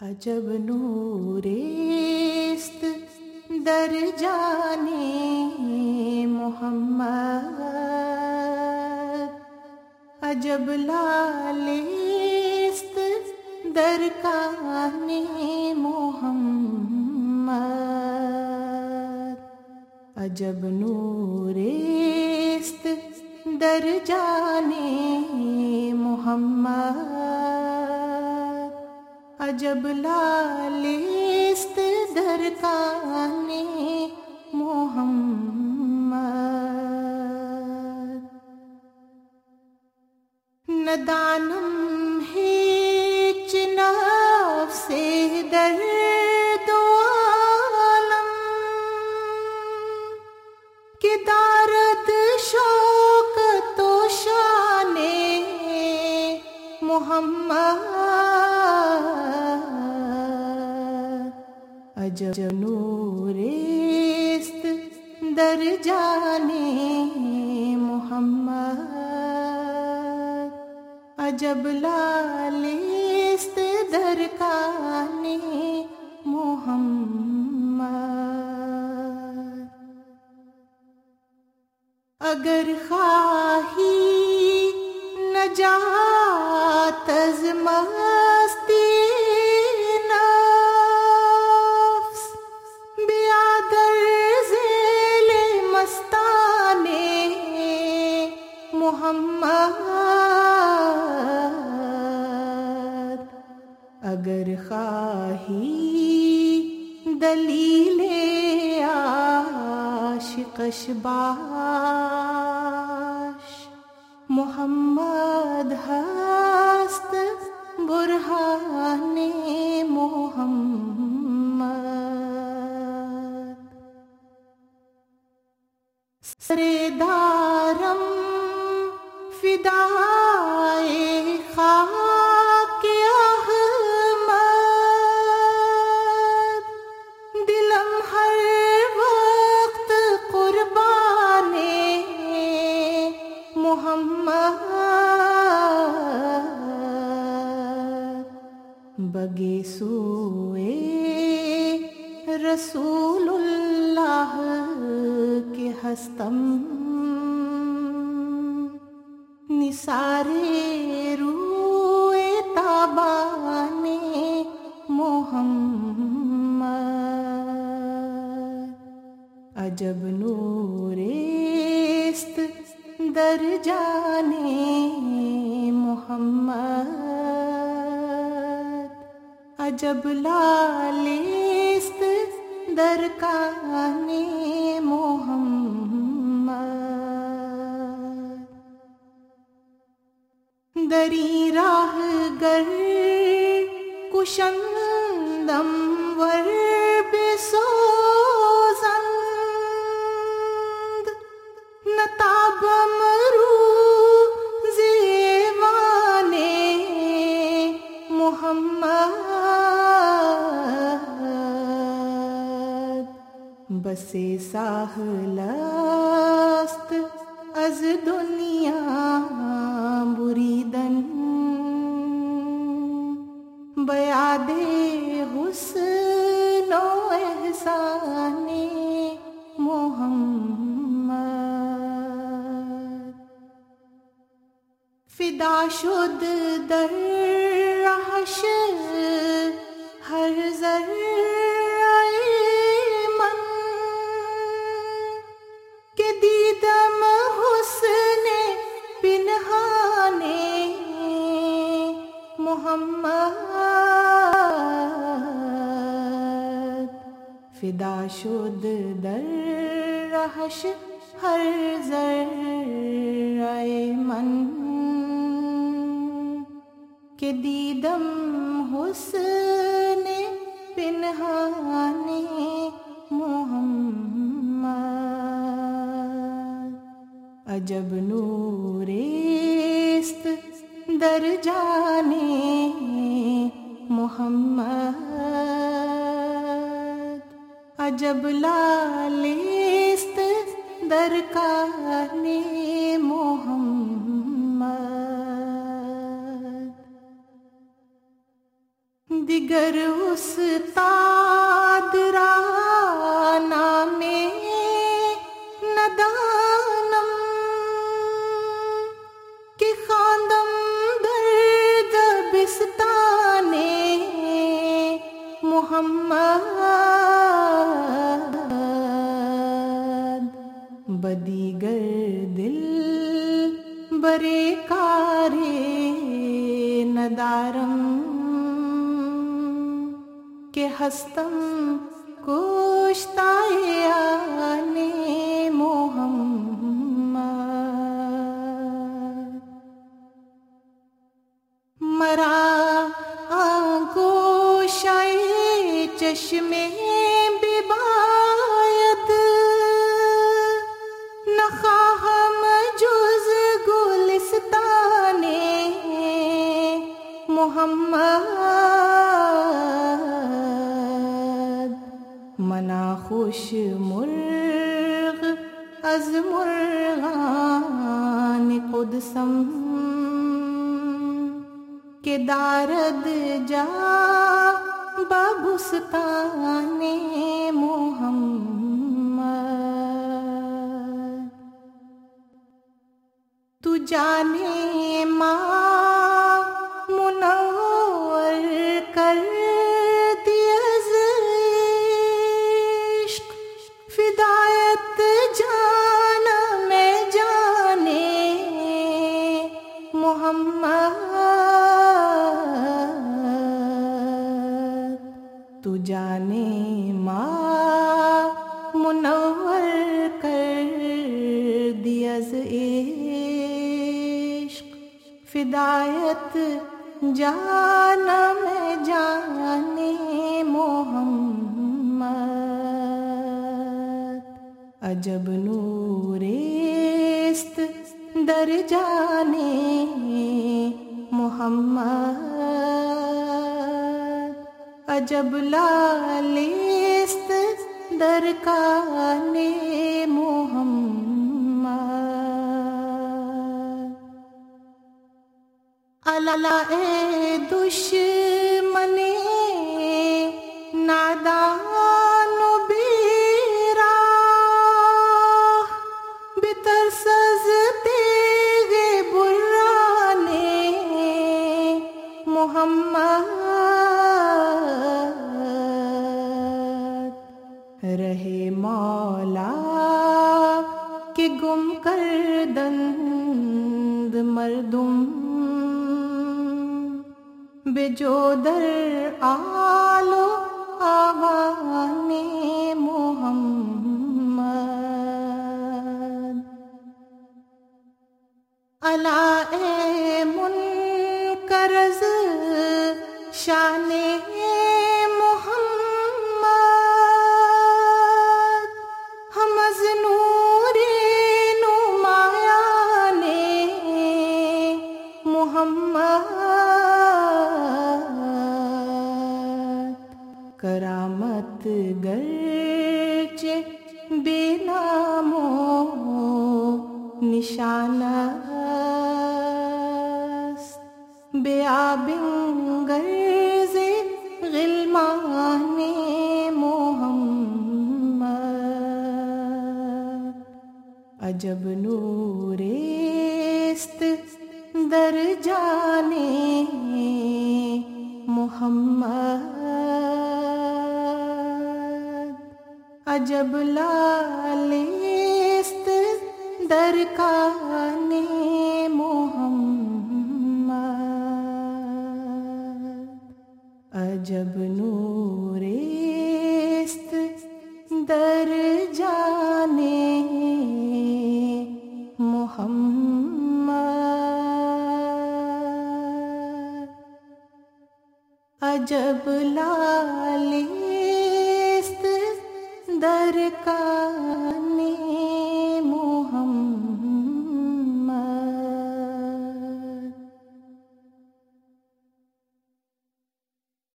عجب نوریست در جانے محمد۔ عجب لالیست در کان محمد۔ عجب نوریست در جانے محمد۔ عجب لالست در کان محمد۔ ندانم عجب نوریست در جانے محمد، عجب لالیست در کان محمد۔ اگر خواہی نجات از مستی عاشقش باش محمد ہست برہان محمد سردارم فدائے محمد بگے سوئے۔ رسول اللہ کے ہستم۔ نثارے روئے تابان محمد۔ عجب نوریست در جانے محمد۔ جب لالیست در کان محمد۔ دری راہ گر کشندم ور ساہلست از دنیا بریدن بیاد حسن و احسان محمد فدا شد در رحش ہر ذرہ محمد۔ فدا شد در رحش ہر ذرہ من۔ کہ دیدم حسن پنہان محمد۔ عجب نوریست در جانے عجب لالیست در کان محمد۔ دیگر استاد را نام ندانم کہ خاندم درد بستان محمد۔ کہ ہستم کوشتائے آنے محمد۔ مرا آگوشائے چشمے خوش مرغ از مرغان قدسم کہ دارد جا ببستان محمد۔ تو جانے ماں جان میں جانے محمد۔ عجب نورست در جانے محمد۔ عجب لالیست در کانے اے دشمن نادان بیرا، بتر سزتے گے برانے، محمد۔ رہے مولا کہ گم کر دند مردم۔ بجو در آلو آوانے کرامت گرچ بے نامو نشان بے آبنگ غرض غلمان محمد عجب نورست در جانے محمد عجب لالیست درکان محمد۔ عجب نورست در جانے محمد۔ عجب لالیست در کا